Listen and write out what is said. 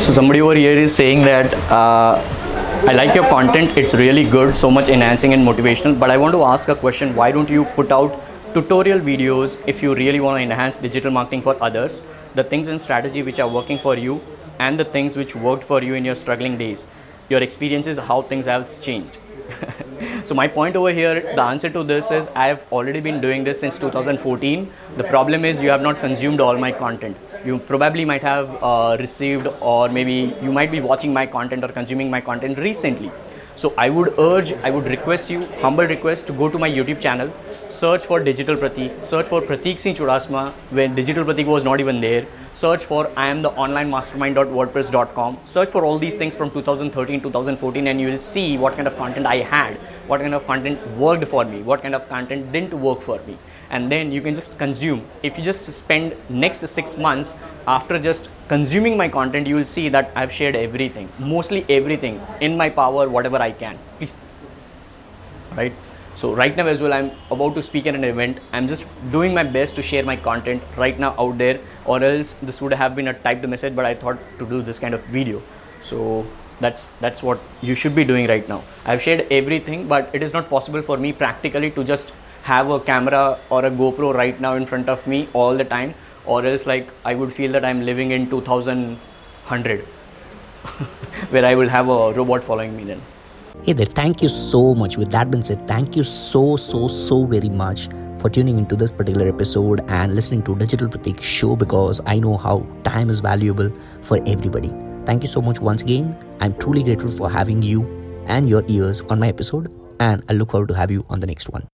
So somebody over here is saying that uh, I like your content. It's really good, so much enhancing and motivational. But I want to ask a question. Why don't you put out tutorial videos if you really want to enhance digital marketing for others? The things and strategy which are working for you, and the things which worked for you in your struggling days. Your experiences, how things have changed. so my point over here the answer to this is i have already been doing this since 2014 the problem is you have not consumed all my content. You probably might have uh, received or maybe you might be watching my content or consuming my content recently. So i would urge i would request you humble request to go to my youtube channel search for digital pratik search for pratik singh chudasama when digital pratik was not even there. Search for i am the online mastermind.wordpress.com search for all these things from 2013 2014 and you will see what kind of content i had what kind of content worked for me what kind of content didn't work for me. And then you can just consume. If you just spend next six months after just consuming my content you will see that i've shared everything mostly everything in my power whatever i can. Right so right now as well i'm about to speak at an event. I'm just doing my best to share my content right now out there or else this would have been a typed message but i thought to do this kind of video. So that's that's what you should be doing right now. I've shared everything but it is not possible for me practically to just have a camera or a gopro right now in front of me all the time or else like i would feel that i'm living in 2100 where i will have a robot following me then Hey there, thank you so much. With that being said, thank you so, so, so very much for tuning into this particular episode and listening to Digital Pratik show because I know how time is valuable for everybody. Thank you so much once again. I'm truly grateful for having you and your ears on my episode, and I look forward to have you on the next one.